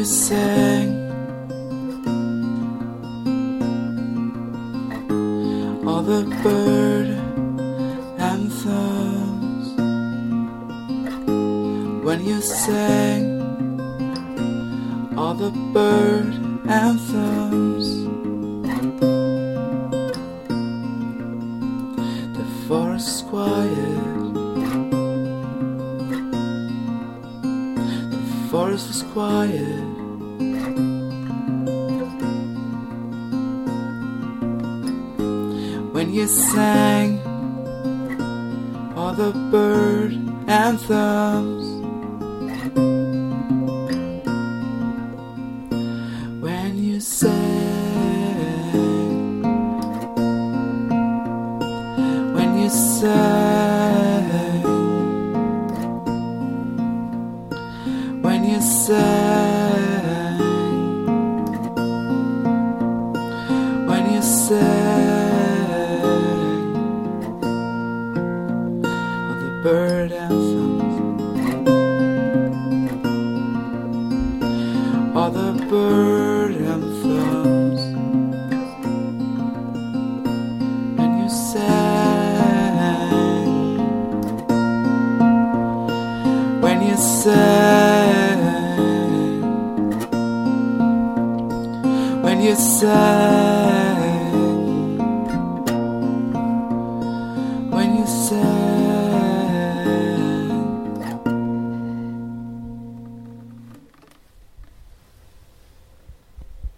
you sang. All the bird anthems when you sang. All the bird anthems. The forest quiet. Forest was quiet when you sang all the bird anthems. When you sang, when you sang, when you sang, when you sang. of the bird anthems, all the bird anthems, and you sang when you you said when you said